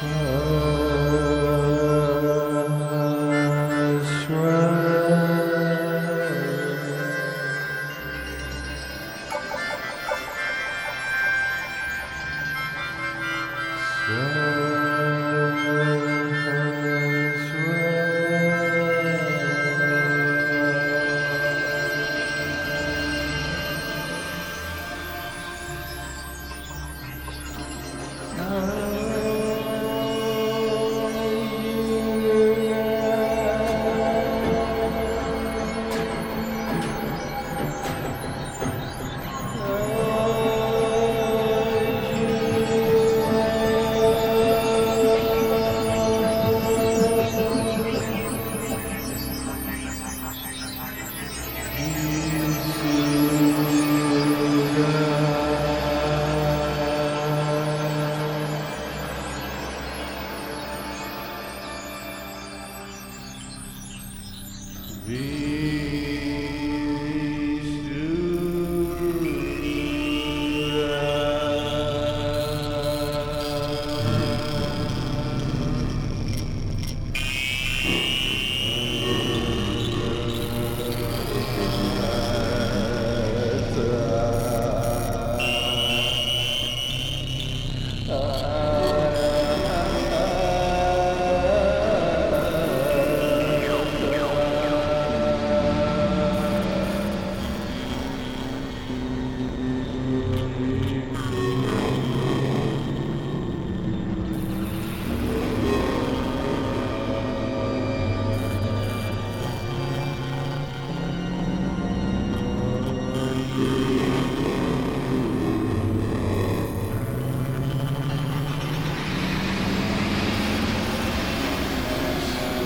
Oh.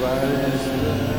Varishna